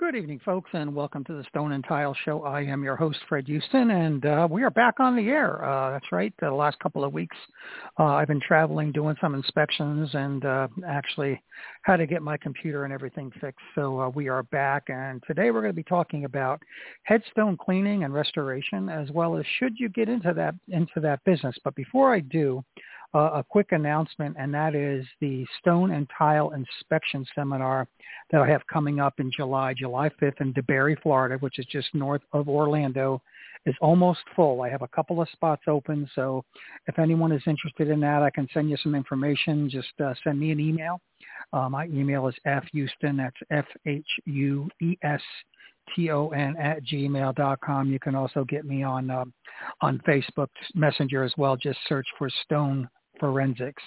Good evening, folks, and welcome to the Stone and Tile Show. I am your host, Fred Hueston, and uh, we are back on the air. Uh, that's right. The last couple of weeks, uh, I've been traveling, doing some inspections, and uh, actually had to get my computer and everything fixed. So uh, we are back, and today we're going to be talking about headstone cleaning and restoration, as well as should you get into that into that business. But before I do, a quick announcement, and that is the Stone and Tile Inspection Seminar that I have coming up in July, July 5th in DeBary, Florida, which is just north of Orlando, is almost full. I have a couple of spots open, so if anyone is interested in that, I can send you some information. Just uh, send me an email. Uh, my email is fhueston, that's F-H-U-E-S T-O-N at gmail dot com. You can also get me on uh, on Facebook Messenger as well. Just search for Stone forensics.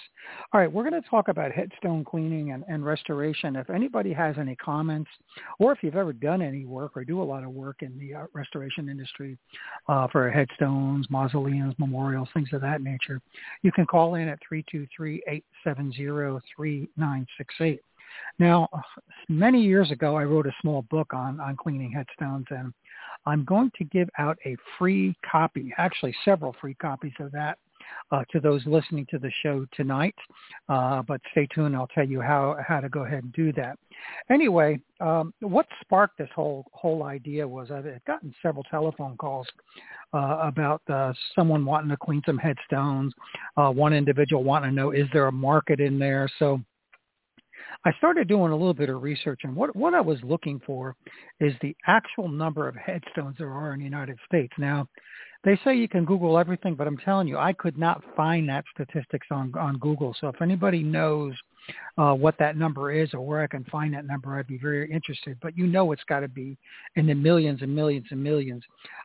All right, we're going to talk about headstone cleaning and, and, restoration. If anybody has any comments, or if you've ever done any work or do a lot of work in the uh, restoration industry uh, for headstones, mausoleums, memorials, things of that nature, you can call in at 323-870-3968. Now, many years ago, I wrote a small book on, on cleaning headstones, and I'm going to give out a free copy, actually several free copies of that uh, to those listening to the show tonight. Uh, but stay tuned. I'll tell you how, how to go ahead and do that. Anyway, um, what sparked this whole whole idea was I've gotten several telephone calls uh, about uh, someone wanting to clean some headstones, uh, one individual wanting to know is there a market in there. So I started doing a little bit of research, and what what I was looking for is the actual number of headstones there are in the United States. Now, they say you can Google everything, but I'm telling you, I could not find that statistics on on Google. So if anybody knows uh, what that number is or where I can find that number, I'd be very interested. But you know, it's got to be in the millions and millions and millions.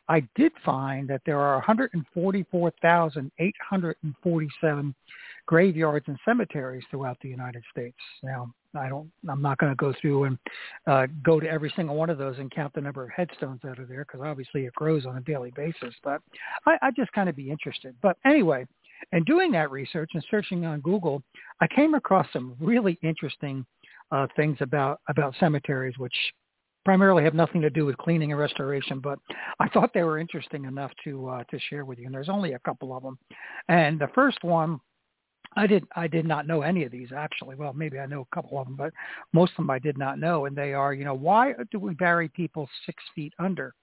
I did find that there are 144,847 graveyards and cemeteries throughout the United States. Now, I don't, I'm not going to go through and uh, go to every single one of those and count the number of headstones that are there because obviously it grows on a daily basis. But I, I just kind of be interested. But anyway, in doing that research and searching on Google, I came across some really interesting uh, things about about cemeteries, which primarily have nothing to do with cleaning and restoration, but I thought they were interesting enough to uh, to share with you. And there's only a couple of them. And the first one I did I did not know any of these actually. Well, maybe I know a couple of them, but most of them I did not know. And they are, you know, why do we bury people six feet under?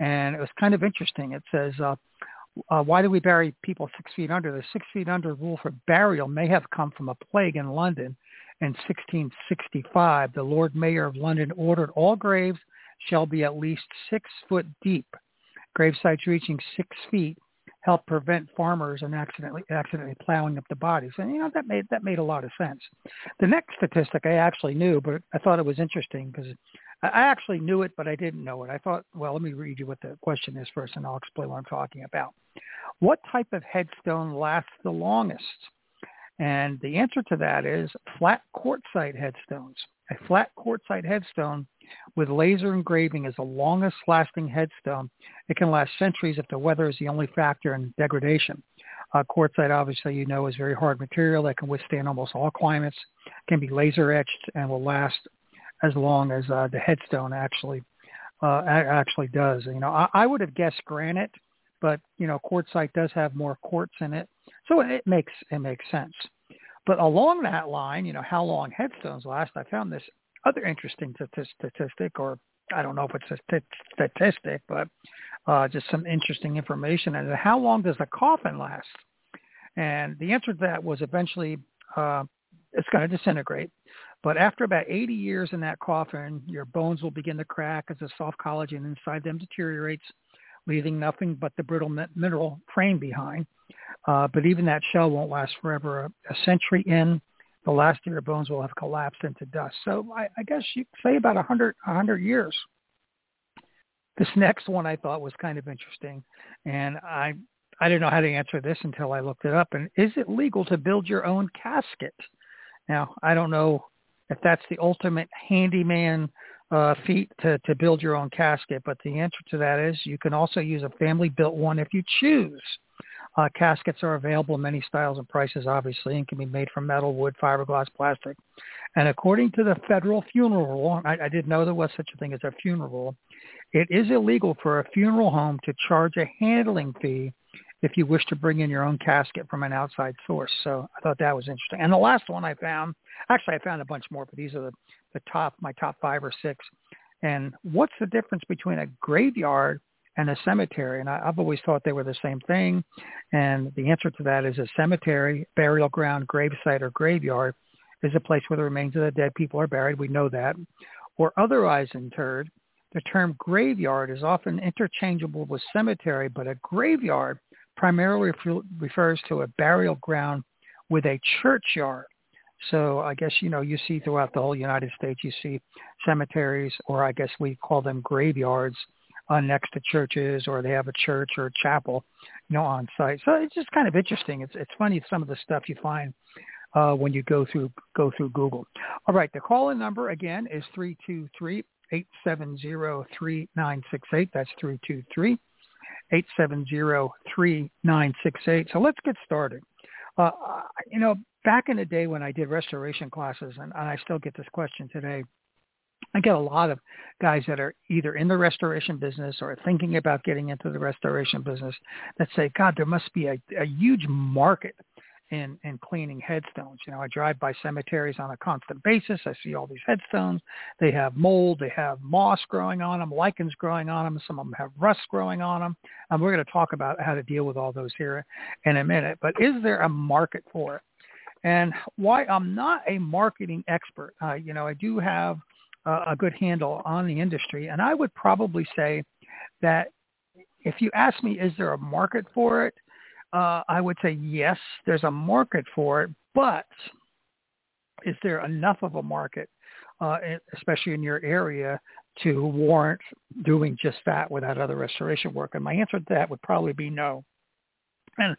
And it was kind of interesting. It says, uh, uh, why do we bury people six feet under? The six feet under rule for burial may have come from a plague in London in 1665. The Lord Mayor of London ordered all graves shall be at least six foot deep. Grave sites reaching six feet help prevent farmers and accidentally accidentally plowing up the bodies. And you know that made that made a lot of sense. The next statistic I actually knew, but I thought it was interesting because I actually knew it, but I didn't know it. I thought, well, let me read you what the question is first, and I'll explain what I'm talking about. What type of headstone lasts the longest? And the answer to that is flat quartzite headstones. A flat quartzite headstone with laser engraving is the longest lasting headstone. It can last centuries if the weather is the only factor in degradation. Uh, quartzite, obviously, you know, is very hard material that can withstand almost all climates, can be laser etched, and will last as long as uh, the headstone actually uh, actually does. You know, I, I would have guessed granite, but you know, quartzite does have more quartz in it, so it makes it makes sense. But along that line, you know, how long headstones last, I found this other interesting statistic, or I don't know if it's a statistic, but uh, just some interesting information. And how long does a coffin last? And the answer to that was eventually uh, it's going to disintegrate. But after about 80 years in that coffin, your bones will begin to crack as the soft collagen inside them deteriorates, leaving nothing but the brittle mineral frame behind. Uh, but even that shell won't last forever. A, a century in, the last of your bones will have collapsed into dust. So I, I guess you say about 100, 100 years. This next one I thought was kind of interesting, and I I didn't know how to answer this until I looked it up. And is it legal to build your own casket? Now I don't know if that's the ultimate handyman uh, feat to, to build your own casket, but the answer to that is you can also use a family built one if you choose. Uh, caskets are available in many styles and prices, obviously, and can be made from metal, wood, fiberglass, plastic. And according to the federal funeral rule, I, I didn't know there was such a thing as a funeral rule, it is illegal for a funeral home to charge a handling fee if you wish to bring in your own casket from an outside source. So I thought that was interesting. And the last one I found, actually I found a bunch more, but these are the, the top, my top five or six. And what's the difference between a graveyard and a cemetery. And I, I've always thought they were the same thing. And the answer to that is a cemetery, burial ground, gravesite, or graveyard is a place where the remains of the dead people are buried. We know that. Or otherwise interred. The term graveyard is often interchangeable with cemetery, but a graveyard primarily refers to a burial ground with a churchyard. So I guess, you know, you see throughout the whole United States, you see cemeteries, or I guess we call them graveyards, uh, next to churches or they have a church or a chapel, you know, on site. So it's just kind of interesting. It's it's funny some of the stuff you find uh, when you go through go through Google. All right, the call-in number again is three two three eight seven zero three nine six eight. That's three two three eight seven zero three nine six eight. So let's get started. Uh, you know, back in the day when I did restoration classes, and, and I still get this question today, I get a lot of guys that are either in the restoration business or thinking about getting into the restoration business that say, God, there must be a, a huge market in, in cleaning headstones. You know, I drive by cemeteries on a constant basis. I see all these headstones. They have mold. They have moss growing on them, lichens growing on them. Some of them have rust growing on them. And we're going to talk about how to deal with all those here in a minute. But is there a market for it? And why I'm not a marketing expert, uh, you know, I do have – a good handle on the industry. And I would probably say that if you ask me, is there a market for it? Uh, I would say yes, there's a market for it, but is there enough of a market, uh, especially in your area, to warrant doing just that without other restoration work? And my answer to that would probably be no. And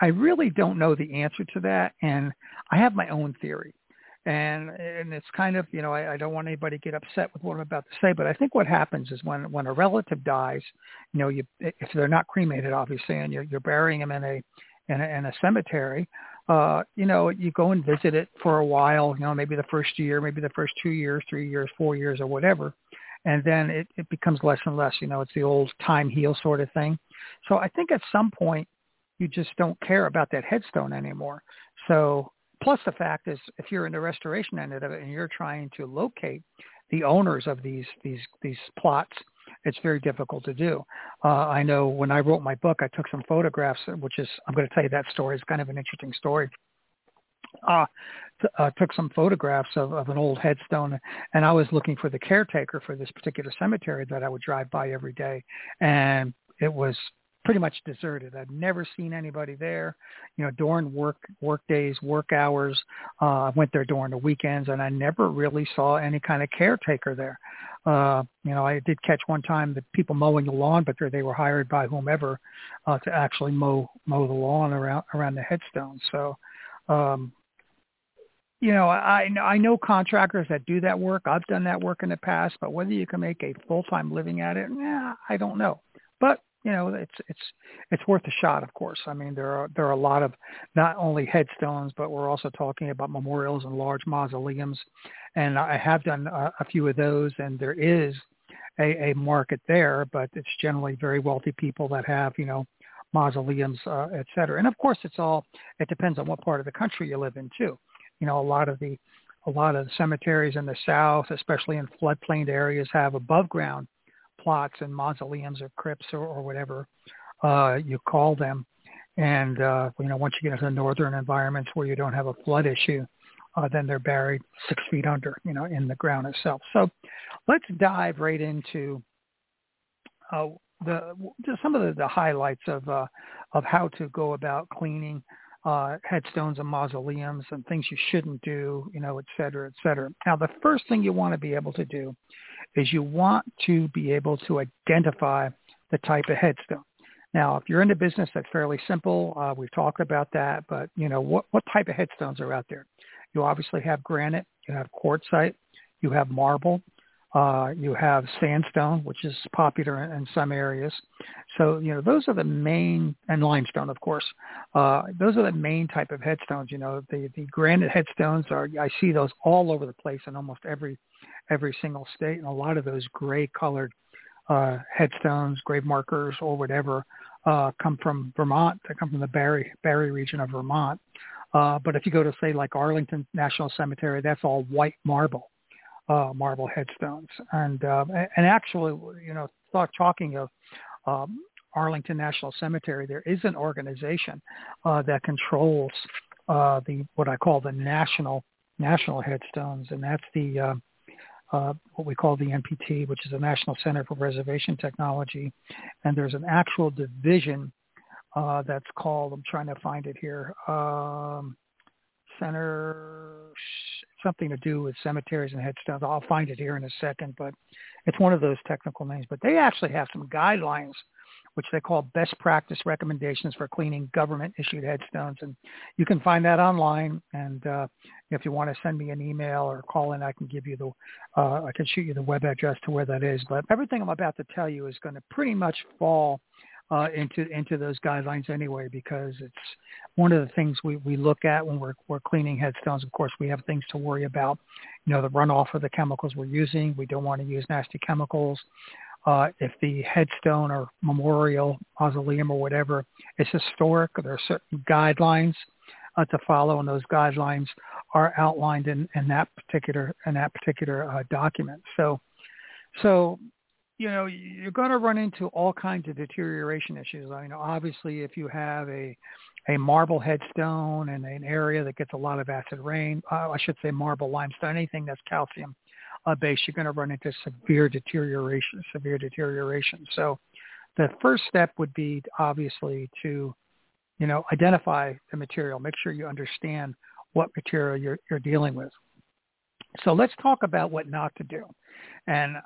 I really don't know the answer to that, and I have my own theory and and it's kind of you know I, I don't want anybody to get upset with what I'm about to say, but I think what happens is when when a relative dies, you know, you if they're not cremated, obviously, and you're you're burying them in a in a, in a cemetery, uh, you know, you go and visit it for a while, you know, maybe the first year, maybe the first two years, three years, four years, or whatever, and then it, it becomes less and less. You know, it's the old time heal sort of thing. So I think at some point you just don't care about that headstone anymore. So Plus the fact is, if you're in the restoration end of it and you're trying to locate the owners of these these these plots, it's very difficult to do. Uh, I know when I wrote my book, I took some photographs, which is I'm going to tell you that story. It's kind of an interesting story. Uh, t- uh, took some photographs of, of an old headstone, and I was looking for the caretaker for this particular cemetery that I would drive by every day, and it was pretty much deserted. I've never seen anybody there. You know, during work work days, work hours. Uh, I went there during the weekends, and I never really saw any kind of caretaker there. Uh, you know, I did catch one time the people mowing the lawn, but they were hired by whomever uh, to actually mow mow the lawn around around the headstones. So, um, you know, I I know contractors that do that work. I've done that work in the past, but whether you can make a full time living at it, yeah, I don't know. But you know, it's it's it's worth a shot. Of course, I mean there are there are a lot of not only headstones, but we're also talking about memorials and large mausoleums, and I have done a, a few of those, and there is a, a market there, but it's generally very wealthy people that have you know mausoleums, uh, et cetera. And of course, it's all it depends on what part of the country you live in too. You know, a lot of the a lot of the cemeteries in the south, especially in floodplain areas, have above ground plots and mausoleums or crypts or, or whatever uh, you call them. And uh, you know, once you get into the northern environments where you don't have a flood issue, uh, then they're buried six feet under, you know, in the ground itself. So let's dive right into uh, the just some of the, the highlights of uh, of how to go about cleaning uh, headstones and mausoleums and things you shouldn't do, you know, et cetera, et cetera. Now, the first thing you want to be able to do is you want to be able to identify the type of headstone. Now, if you're in the business, that's fairly simple. Uh, we've talked about that, but you know, what, what type of headstones are out there? You obviously have granite, you have quartzite, you have marble, uh, you have sandstone, which is popular in, in, some areas. So, you know, those are the main, and limestone, of course. Uh, those are the main type of headstones. You know, the, the granite headstones are, I see those all over the place in almost every, every single state. And a lot of those gray colored uh, headstones, grave markers, or whatever, uh, come from Vermont. They come from the Barre, Barre region of Vermont. Uh, but if you go to say like Arlington National Cemetery, that's all white marble, uh, marble headstones. And uh, and actually, you know, thought talking of um, Arlington National Cemetery, there is an organization uh, that controls uh, the what I call the national national headstones, and that's the uh, uh, what we call the NPT, which is the National Center for Preservation Technology, and there's an actual division uh, that's called, I'm trying to find it here, um, Center, something to do with cemeteries and headstones. I'll find it here in a second, but it's one of those technical names. But they actually have some guidelines which they call best practice recommendations for cleaning government issued headstones. And you can find that online. And uh, if you want to send me an email or call in, I can give you the, uh, I can shoot you the web address to where that is. But everything I'm about to tell you is going to pretty much fall uh, into into those guidelines anyway, because it's one of the things we, we look at when we're we're cleaning headstones. Of course, we have things to worry about, you know, the runoff of the chemicals we're using. We don't want to use nasty chemicals. Uh, if the headstone or memorial, mausoleum or whatever is historic, there are certain guidelines uh, to follow, and those guidelines are outlined in, in that particular in that particular uh, document. So, so you know, you're going to run into all kinds of deterioration issues. I mean, obviously, if you have a a marble headstone and an area that gets a lot of acid rain, uh, I should say marble limestone, anything that's calcium uh, based, you're going to run into severe deterioration, severe deterioration. So the first step would be obviously to, you know, identify the material, make sure you understand what material you're, you're dealing with. So let's talk about what not to do. And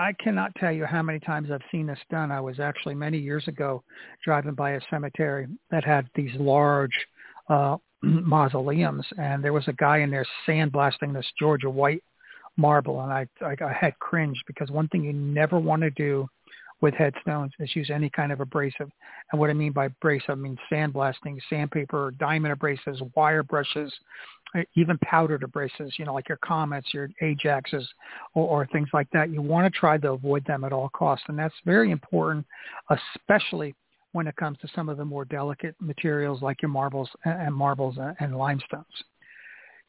I cannot tell you how many times I've seen this done. I was actually many years ago driving by a cemetery that had these large uh, mausoleums, and there was a guy in there sandblasting this Georgia white marble, and I, I I had cringe because one thing you never want to do with headstones is use any kind of abrasive. And what I mean by abrasive, I mean sandblasting, sandpaper, diamond abrasives, wire brushes, eh, even powdered abrasives, you know, like your Comets, your Ajaxes, or, or things like that. You want to try to avoid them at all costs. And that's very important, especially when it comes to some of the more delicate materials like your marbles and marbles and limestones.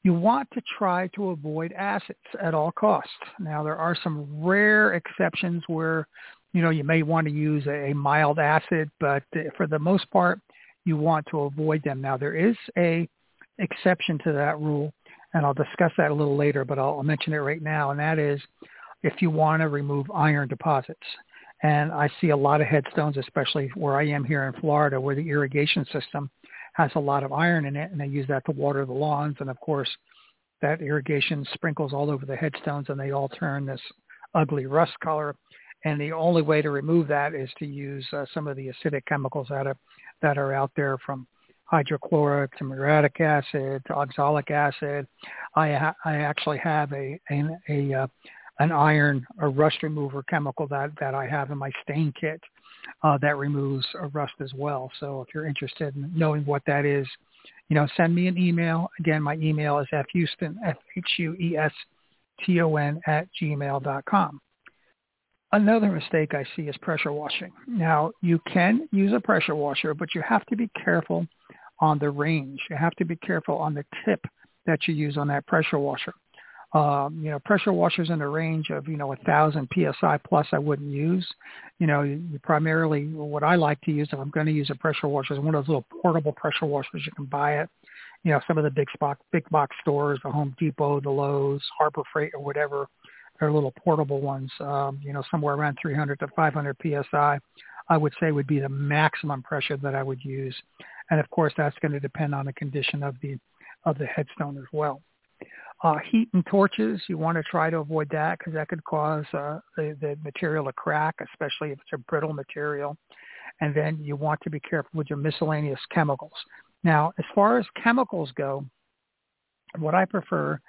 You want to try to avoid acids at all costs. Now, there are some rare exceptions where you know, you may want to use a, mild acid, but uh, for the most part, you want to avoid them. Now, there is a exception to that rule, and I'll discuss that a little later, but I'll mention it right now, and that is if you want to remove iron deposits. And I see a lot of headstones, especially where I am here in Florida, where the irrigation system has a lot of iron in it, and they use that to water the lawns. And of course, that irrigation sprinkles all over the headstones, and they all turn this ugly rust color and the only way to remove that is to use uh, some of the acidic chemicals that are that are out there from hydrochloric to muriatic acid to oxalic acid. I ha- I actually have a a, a uh, an iron a rust remover chemical that that I have in my stain kit uh, that removes rust as well. So if you're interested in knowing what that is, you know, send me an email. Again, my email is fhueston f h u e s t o n at gmail dot com. Another mistake I see is pressure washing. Now, you can use a pressure washer, but you have to be careful on the range. You have to be careful on the tip that you use on that pressure washer. Um, you know, pressure washers in the range of, you know, a thousand PSI plus I wouldn't use. You know, you, you primarily, what I like to use if I'm going to use a pressure washer is one of those little portable pressure washers. You can buy it. You know, some of the big box, big box stores, the Home Depot, the Lowe's, Harbor Freight or whatever, they're little portable ones, um, you know, somewhere around 300 to 500 PSI. I would say would be the maximum pressure that I would use. And of course, that's going to depend on the condition of the, of the headstone as well. Uh, heat and torches, you want to try to avoid that because that could cause uh, the, the material to crack, especially if it's a brittle material. And then you want to be careful with your miscellaneous chemicals. Now, as far as chemicals go, what I prefer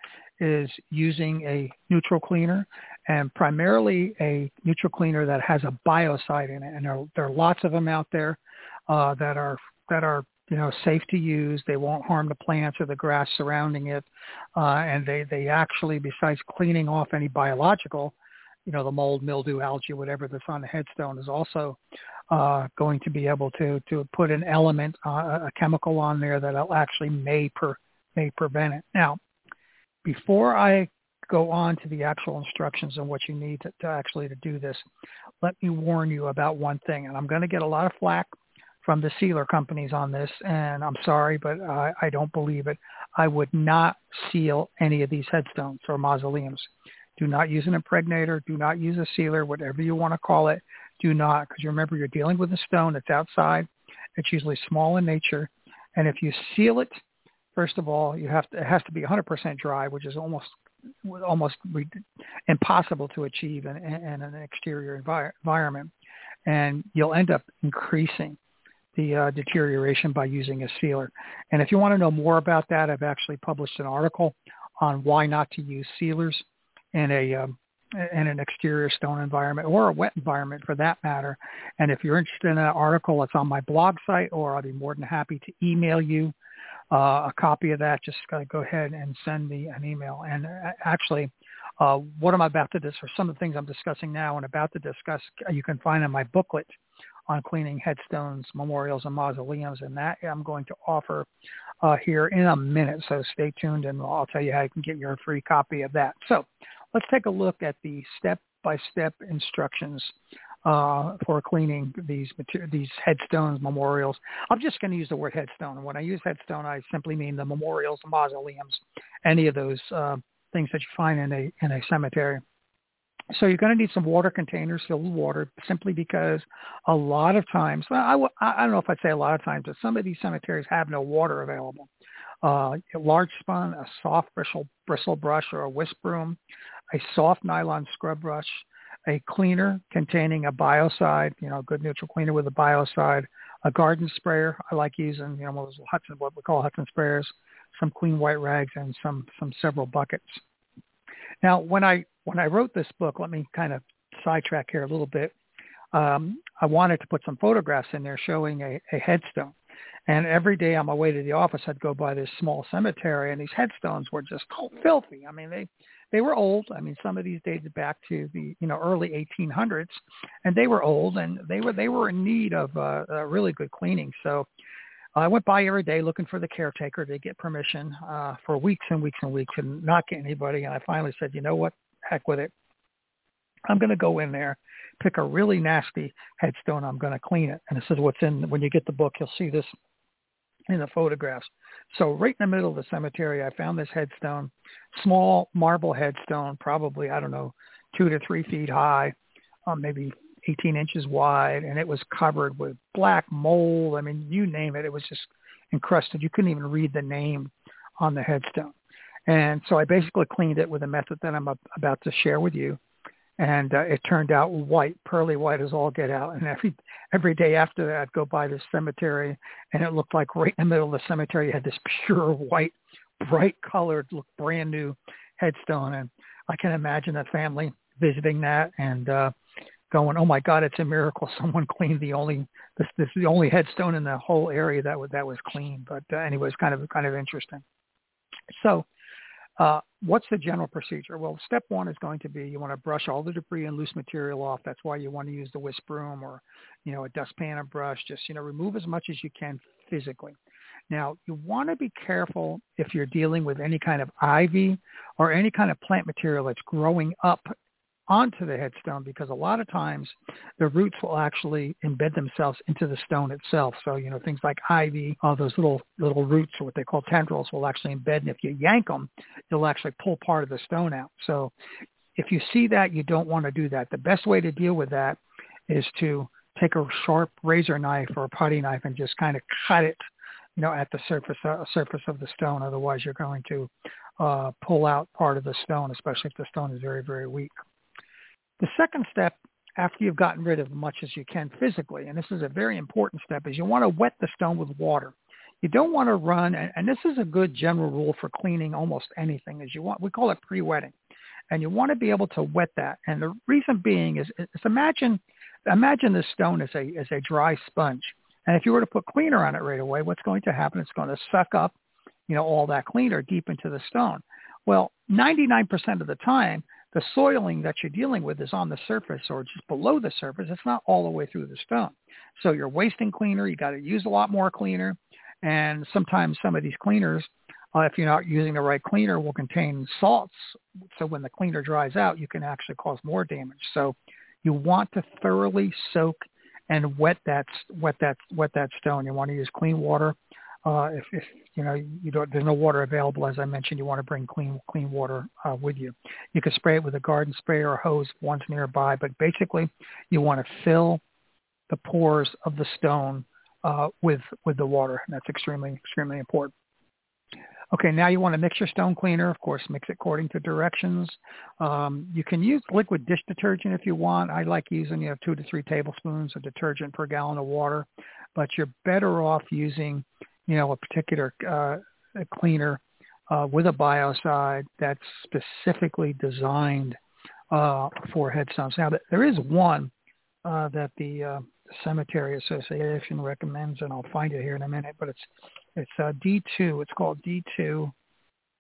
is using a neutral cleaner and primarily a neutral cleaner that has a biocide in it. And there, there are lots of them out there uh, that are that are you know, safe to use. They won't harm the plants or the grass surrounding it. Uh, and they, they actually, besides cleaning off any biological, you know, the mold, mildew, algae, whatever that's on the headstone is also uh, going to be able to, to put an element, uh, a chemical on there that will actually may, per, may prevent it. Now, before I go on to the actual instructions and what you need to, to actually to do this, let me warn you about one thing. And I'm going to get a lot of flack from the sealer companies on this, and I'm sorry, but I, I don't believe it. I would not seal any of these headstones or mausoleums. Do not use an impregnator. Do not use a sealer, whatever you want to call it. Do not, because remember, you're dealing with a stone that's outside. It's usually small in nature. And if you seal it, first of all, you have to, it has to be 100% dry, which is almost almost impossible to achieve in, in an exterior envir- environment. And you'll end up increasing the uh, deterioration by using a sealer. And if you want to know more about that, I've actually published an article on why not to use sealers in a um, in an exterior stone environment or a wet environment for that matter. And if you're interested in that article, it's on my blog site, or I'll be more than happy to email you uh, a copy of that. Just go ahead and send me an email. And uh, actually, uh, what I'm about to discuss, or some of the things I'm discussing now and about to discuss, you can find in my booklet on cleaning headstones, memorials, and mausoleums, and that I'm going to offer uh, here in a minute. So stay tuned, and I'll tell you how you can get your free copy of that. So let's take a look at the step-by-step instructions uh, for cleaning these mater- these headstones, memorials. I'm just going to use the word headstone. And when I use headstone, I simply mean the memorials, mausoleums, any of those uh, things that you find in a in a cemetery. So you're going to need some water containers filled with water simply because a lot of times, well, I, I don't know if I'd say a lot of times, but some of these cemeteries have no water available. Uh, a large spun, a soft bristle, bristle brush or a whisk broom, a soft nylon scrub brush, a cleaner containing a biocide, you know, a good neutral cleaner with a biocide, a garden sprayer. I like using, you know, those Hudson, what we call Hudson sprayers, some clean white rags, and some some several buckets. Now, when I when I wrote this book, let me kind of sidetrack here a little bit. Um, I wanted to put some photographs in there showing a, a headstone. And every day on my way to the office, I'd go by this small cemetery, and these headstones were just filthy. I mean, they they were old. I mean, some of these dated back to the you know early 1800s, and they were old, and they were they were in need of uh, a really good cleaning. So I went by every day looking for the caretaker to get permission uh, for weeks and weeks and weeks and not get anybody. And I finally said, you know what? Heck with it. I'm going to go in there, pick a really nasty headstone. I'm going to clean it. And this is what's in, when you get the book, you'll see this in the photographs. So right in the middle of the cemetery, I found this headstone, small marble headstone, probably, I don't know, two to three feet high, um, maybe 18 inches wide, and it was covered with black mold. I mean, you name it. It was just encrusted. You couldn't even read the name on the headstone. And so I basically cleaned it with a method that I'm about to share with you. And uh, it turned out white, pearly white as all get out. And every every day after that, I'd go by this cemetery, and it looked like right in the middle of the cemetery, you had this pure white, bright colored, look brand new headstone. And I can imagine the family visiting that and uh, going, "Oh my God, it's a miracle! Someone cleaned the only this this is the only headstone in the whole area that was that was clean." But uh, anyway, it's kind of kind of interesting. So, uh, what's the general procedure? Well, step one is going to be you want to brush all the debris and loose material off. That's why you want to use the whisk broom or you know a dustpan or brush. Just you know remove as much as you can physically. Now, you want to be careful if you're dealing with any kind of ivy or any kind of plant material that's growing up onto the headstone because a lot of times the roots will actually embed themselves into the stone itself. So, you know, things like ivy, all those little little roots or what they call tendrils will actually embed and if you yank them, you'll actually pull part of the stone out. So if you see that, you don't want to do that. The best way to deal with that is to take a sharp razor knife or a putty knife and just kind of cut it, you know, at the surface uh, surface of the stone. Otherwise, you're going to uh, pull out part of the stone, especially if the stone is very, very weak. The second step after you've gotten rid of as much as you can physically, and this is a very important step, is you want to wet the stone with water. You don't want to run, and, this is a good general rule for cleaning almost anything, is you want, we call it pre-wetting. And you want to be able to wet that. And the reason being is, is imagine, imagine the stone as a, as a dry sponge. And if you were to put cleaner on it right away, what's going to happen? It's going to suck up, you know, all that cleaner deep into the stone. Well, 99% of the time, the soiling that you're dealing with is on the surface or just below the surface. It's not all the way through the stone. So you're wasting cleaner. You got to use a lot more cleaner. And sometimes some of these cleaners, uh, if you're not using the right cleaner, will contain salts. So when the cleaner dries out, you can actually cause more damage. So you want to thoroughly soak and wet that wet that wet that stone. You want to use clean water. Uh, if, if you know you don't, there's no water available, as I mentioned, you want to bring clean clean water uh, with you. You can spray it with a garden sprayer or hose once nearby, but basically you want to fill the pores of the stone uh, with with the water. And that's extremely extremely important. Okay, now you want to mix your stone cleaner. Of course, mix it according to directions. Um, you can use liquid dish detergent if you want. I like using you know two to three tablespoons of detergent per gallon of water, but you're better off using you know, a particular uh, cleaner uh, with a biocide that's specifically designed uh, for headstones. Now, there is one uh, that the uh, Cemetery Association recommends, and I'll find it here in a minute, but it's it's uh, D2. It's called D2,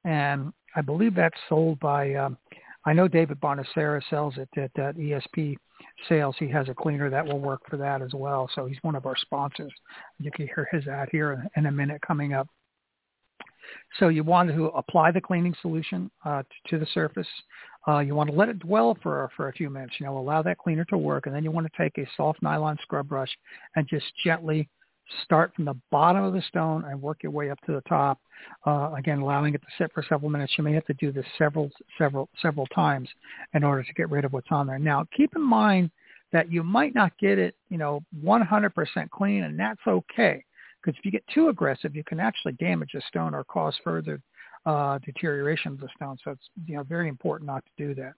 and I believe that's sold by. Um, I know David Bonacera sells it at, at ESP sales. He has a cleaner that will work for that as well. So he's one of our sponsors. You can hear his ad here in a minute coming up. So you want to apply the cleaning solution uh, to the surface. Uh, you want to let it dwell for for a few minutes. You know, allow that cleaner to work, and then you want to take a soft nylon scrub brush and just gently start from the bottom of the stone and work your way up to the top. Uh, again, allowing it to sit for several minutes. You may have to do this several, several, several times in order to get rid of what's on there. Now, keep in mind that you might not get it, you know, 100% clean, and that's okay. Because if you get too aggressive, you can actually damage the stone or cause further uh, deterioration of the stone. So it's you know very important not to do that.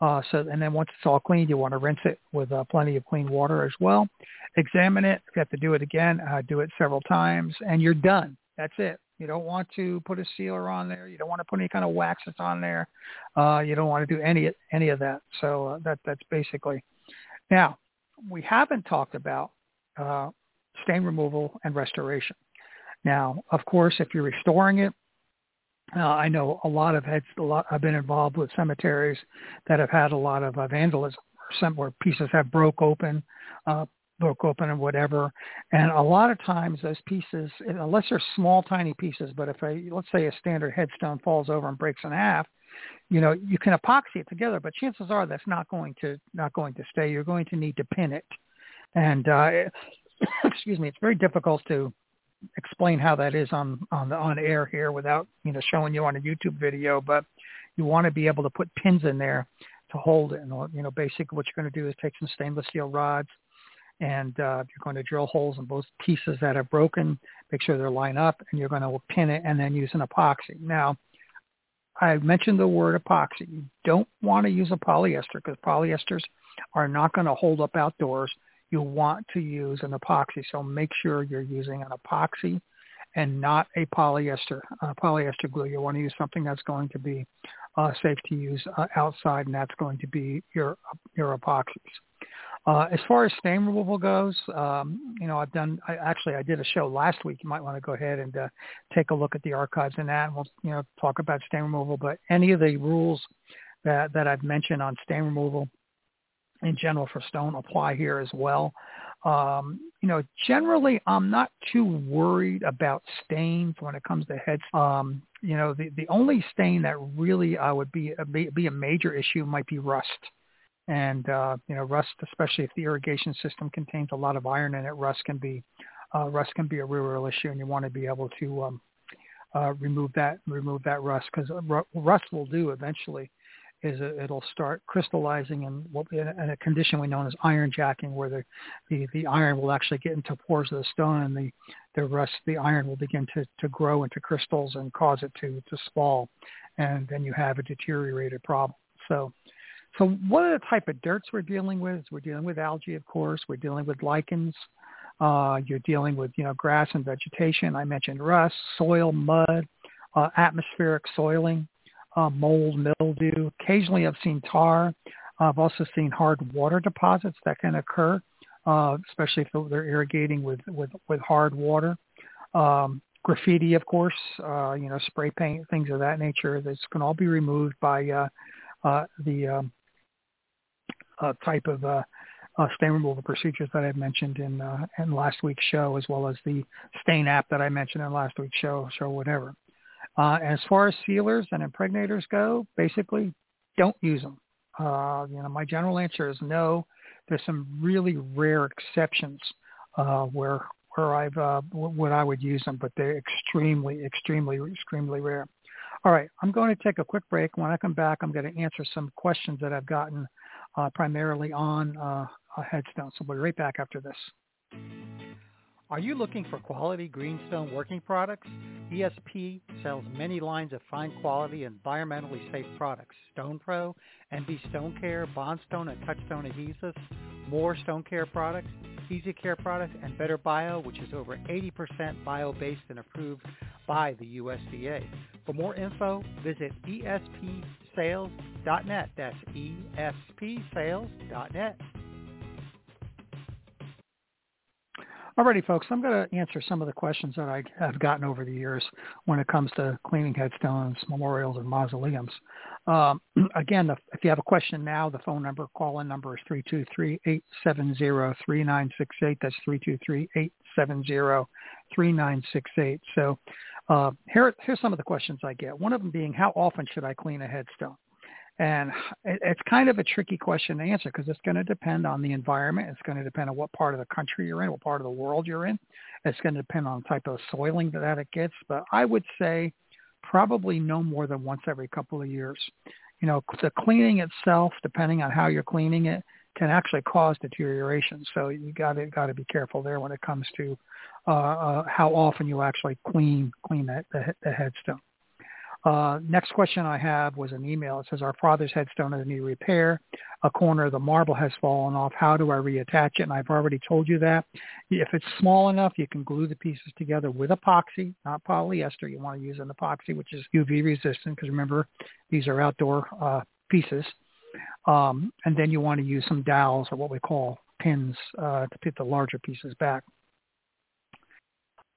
Uh, so, and then once it's all cleaned, you want to rinse it with uh, plenty of clean water as well. Examine it. You have to do it again, uh, do it several times, and you're done. That's it. You don't want to put a sealer on there. You don't want to put any kind of waxes on there. Uh, you don't want to do any any of that. So uh, that that's basically. Now, we haven't talked about uh, stain removal and restoration. Now, of course, if you're restoring it, uh, I know a lot of heads. A lot. I've been involved with cemeteries that have had a lot of uh, vandalism, some where pieces have broke open, uh, broke open and whatever. And a lot of times those pieces, unless they're small, tiny pieces, but if a let's say a standard headstone falls over and breaks in half, you know, you can epoxy it together, but chances are that's not going to not going to stay. You're going to need to pin it, and uh, excuse me, it's very difficult to explain how that is on on the on air here without you know showing you on a YouTube video, but you want to be able to put pins in there to hold it. And you know, basically what you're going to do is take some stainless steel rods and uh, you're going to drill holes in both pieces that are broken, make sure they're lined up, and you're going to pin it and then use an epoxy. Now, I mentioned the word epoxy. You don't want to use a polyester because polyesters are not going to hold up outdoors you want to use an epoxy. So make sure you're using an epoxy and not a polyester uh, polyester glue. You want to use something that's going to be uh, safe to use uh, outside, and that's going to be your your epoxies. Uh, as far as stain removal goes, um, you know, I've done. I, actually, I did a show last week. You might want to go ahead and uh, take a look at the archives and that, and we'll you know talk about stain removal. But any of the rules that that I've mentioned on stain removal in general for stone apply here as well. Um, you know, generally, I'm not too worried about stains when it comes to heads. Um, you know, the the only stain that really I would be be, be a major issue might be rust. And uh, you know, rust, especially if the irrigation system contains a lot of iron in it, rust can be uh, rust can be a real, real issue, and you want to be able to um, uh, remove that remove that rust because rust will do eventually is it, it'll start crystallizing in what in a, in a condition we know as iron jacking, where the, the the iron will actually get into pores of the stone, and the the rust the iron will begin to to grow into crystals and cause it to to spall, and then you have a deteriorated problem. So. So what are the type of dirts we're dealing with? We're dealing with algae, of course. We're dealing with lichens. Uh, you're dealing with, you know, grass and vegetation. I mentioned rust, soil, mud, uh, atmospheric soiling uh, mold, mildew. Occasionally I've seen tar. I've also seen hard water deposits that can occur, uh, especially if they're irrigating with, with, with hard water. Um, graffiti, of course, uh, you know, spray paint, things of that nature. This can all be removed by uh, uh, the um, uh, type of uh, uh, stain removal procedures that I mentioned in uh, in last week's show, as well as the stain app that I mentioned in last week's show, show whatever. Uh, as far as sealers and impregnators go, basically don't use them. Uh, you know, my general answer is no. There's some really rare exceptions uh, where where I've uh, when I would use them, but they're extremely, extremely, extremely rare. All right, I'm going to take a quick break. When I come back, I'm going to answer some questions that I've gotten uh, primarily on uh, headstone. So we'll be right back after this. Are you looking for quality greenstone working products? ESP sells many lines of fine quality environmentally safe products. Stone Pro, MB Stone Care, Bondstone and Touchstone adhesives, more Stone Care products, Easy Care products, and Better Bio, which is over 80% bio-based and approved by the USDA. For more info, visit espsales.net. That's espsales.net. Alrighty, folks, I'm going to answer some of the questions that I have gotten over the years when it comes to cleaning headstones, memorials, and mausoleums. Um, again, the, if you have a question now, the phone number, call-in number is 323-870-3968. That's 323-870-3968. So uh, here, here's some of the questions I get. One of them being, how often should I clean a headstone? And it's kind of a tricky question to answer because it's going to depend on the environment. It's going to depend on what part of the country you're in, what part of the world you're in. It's going to depend on the type of soiling that it gets. But I would say probably no more than once every couple of years. You know, the cleaning itself, depending on how you're cleaning it, can actually cause deterioration. So you got to got to be careful there when it comes to uh, uh, how often you actually clean clean that the, the headstone. Uh, next question I have was an email. It says, our father's headstone is in need repair. A corner of the marble has fallen off. How do I reattach it? And I've already told you that. If it's small enough, you can glue the pieces together with epoxy, not polyester. You want to use an epoxy, which is UV resistant, because remember, these are outdoor uh, pieces. Um, and then you want to use some dowels or what we call pins uh, to put the larger pieces back.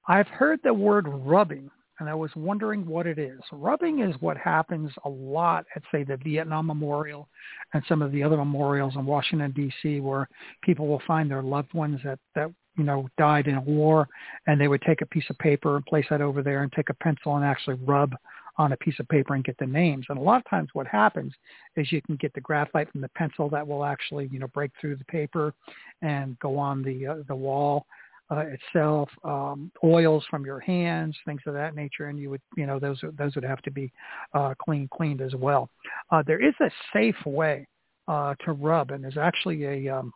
I've heard the word rubbing and I was wondering what it is. Rubbing is what happens a lot at, say, the Vietnam Memorial and some of the other memorials in Washington, D.C., where people will find their loved ones that, that you know, died in a war, and they would take a piece of paper and place that over there and take a pencil and actually rub on a piece of paper and get the names. And a lot of times what happens is you can get the graphite from the pencil that will actually, you know, break through the paper and go on the uh, the wall uh, itself, um, oils from your hands, things of that nature, and you would, you know, those those would have to be uh, clean cleaned as well. Uh, there is a safe way uh, to rub, and there's actually a um,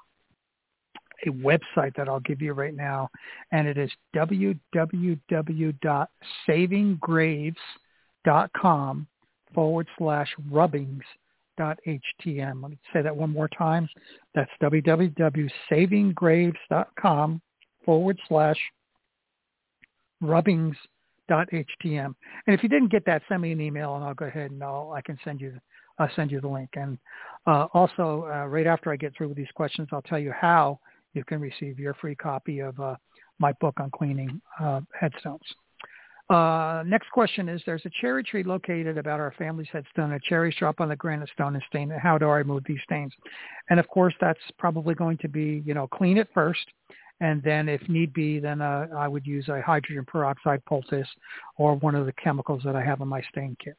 a website that I'll give you right now, and it is www.savinggraves.com forward slash rubbings htm. Let me say that one more time. That's www.savinggraves.com forward slash rubbings dot htm. And if you didn't get that, send me an email and I'll go ahead and I'll, I can send you I'll send you the link. And uh, also, uh, right after I get through with these questions, I'll tell you how you can receive your free copy of uh, my book on cleaning uh, headstones. Uh, next question is, there's a cherry tree located about our family's headstone. A cherries drop on the granite stone and stain it. How do I remove these stains? And of course, that's probably going to be, you know, clean it first. And then if need be, then uh, I would use a hydrogen peroxide poultice or one of the chemicals that I have in my stain kit.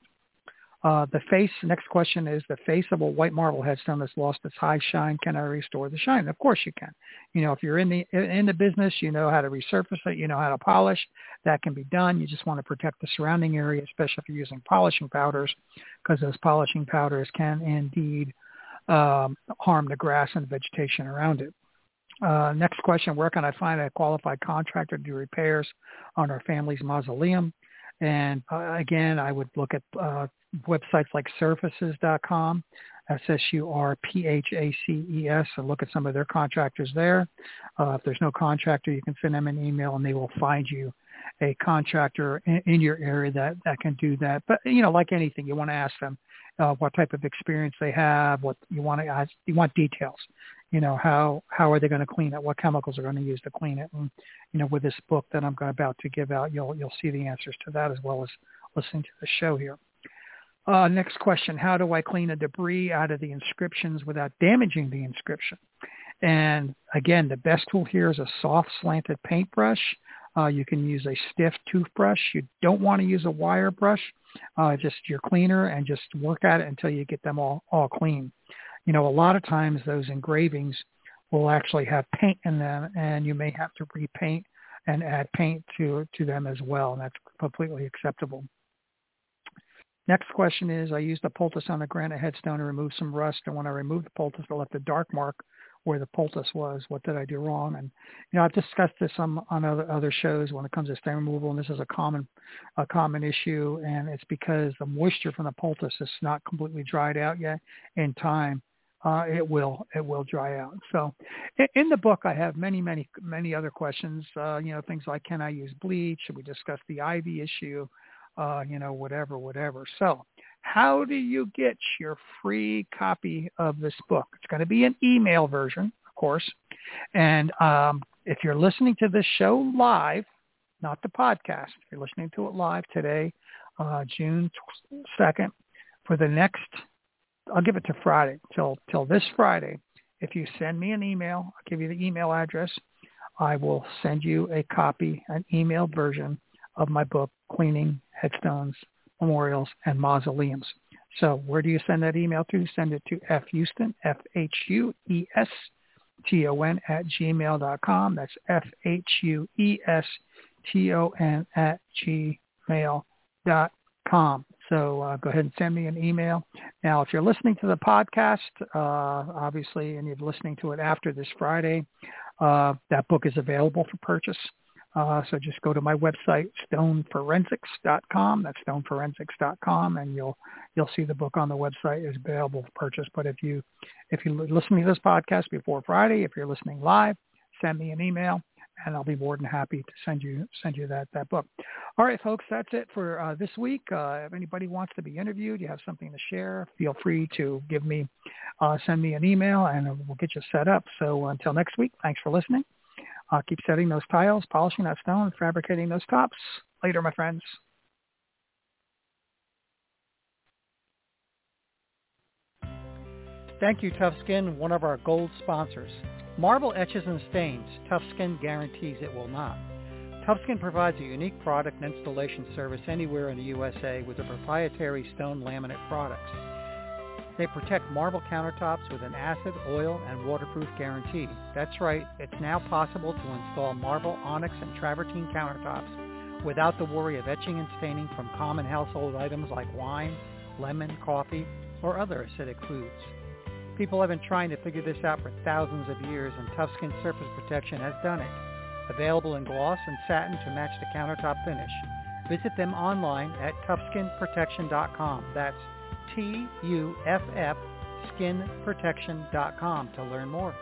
Uh, the face, next question is the face of a white marble headstone that's lost its high shine. Can I restore the shine? Of course you can. You know, if you're in the in the business, you know how to resurface it. You know how to polish. That can be done. You just want to protect the surrounding area, especially if you're using polishing powders, because those polishing powders can indeed um, harm the grass and vegetation around it. Uh, next question, where can I find a qualified contractor to do repairs on our family's mausoleum? And uh, again, I would look at uh, websites like surphaces.com, S-S-U-R-P-H-A-C-E-S, and look at some of their contractors there. Uh, if there's no contractor, you can send them an email and they will find you a contractor in, in your area that, that can do that. But, you know, like anything, you want to ask them uh, what type of experience they have, what you want to ask, you want details. You know, how, how are they going to clean it? What chemicals are going to use to clean it? And, you know, with this book that I'm about to give out, you'll, you'll see the answers to that as well as listening to the show here. Uh, next question, how do I clean the debris out of the inscriptions without damaging the inscription? And again, the best tool here is a soft slanted paintbrush. Uh, you can use a stiff toothbrush. You don't want to use a wire brush. Uh, just your cleaner and just work at it until you get them all, all clean. You know, a lot of times those engravings will actually have paint in them and you may have to repaint and add paint to, to them as well. And that's completely acceptable. Next question is, I used a poultice on a granite headstone to remove some rust, and when I removed the poultice, I left a dark mark where the poultice was. What did I do wrong? And you know, I've discussed this on on other other shows when it comes to stain removal, and this is a common a common issue, and it's because the moisture from the poultice is not completely dried out yet. In time, uh, it will it will dry out. So, in, in the book, I have many many many other questions. Uh, you know, things like can I use bleach? Should we discuss the ivy issue? uh, you know, whatever, whatever. So how do you get your free copy of this book? It's going to be an email version, of course. And um, if you're listening to this show live, not the podcast, if you're listening to it live today, uh, June 2nd, for the next, I'll give it to Friday, till, till this Friday. If you send me an email, I'll give you the email address. I will send you a copy, an email version of my book, Cleaning Headstones, Memorials, and Mausoleums. So where do you send that email to? Send it to F Hueston, F-H-U-E-S-T-O-N at gmail.com. That's F-H-U-E-S-T-O-N at gmail.com. So uh, go ahead and send me an email. Now, if you're listening to the podcast, uh, obviously, and you're listening to it after this Friday, uh, that book is available for purchase. Uh, so just go to my website, stoneforensics.com. That's stoneforensics.com, and you'll you'll see the book on the website is available for purchase. But if you if you listen to this podcast before Friday, if you're listening live, send me an email, and I'll be more than happy to send you send you that that book. All right, folks, that's it for uh, this week. Uh, if anybody wants to be interviewed, you have something to share, feel free to give me uh, send me an email, and we'll get you set up. So until next week, thanks for listening. Uh, keep setting those tiles, polishing that stone, fabricating those tops. Later, my friends. Thank you, Tuff Skin, one of our gold sponsors. Marble etches and stains. Tuff Skin guarantees it will not. Tuff Skin provides a unique product and installation service anywhere in the USA with their proprietary stone laminate products. They protect marble countertops with an acid, oil, and waterproof guarantee. That's right, it's now possible to install marble, onyx, and travertine countertops without the worry of etching and staining from common household items like wine, lemon, coffee, or other acidic foods. People have been trying to figure this out for thousands of years, and Tuff Skin Surface Protection has done it. Available in gloss and satin to match the countertop finish. Visit them online at tuffskinprotection.com. That's T-U-F-F skinprotection.com to learn more.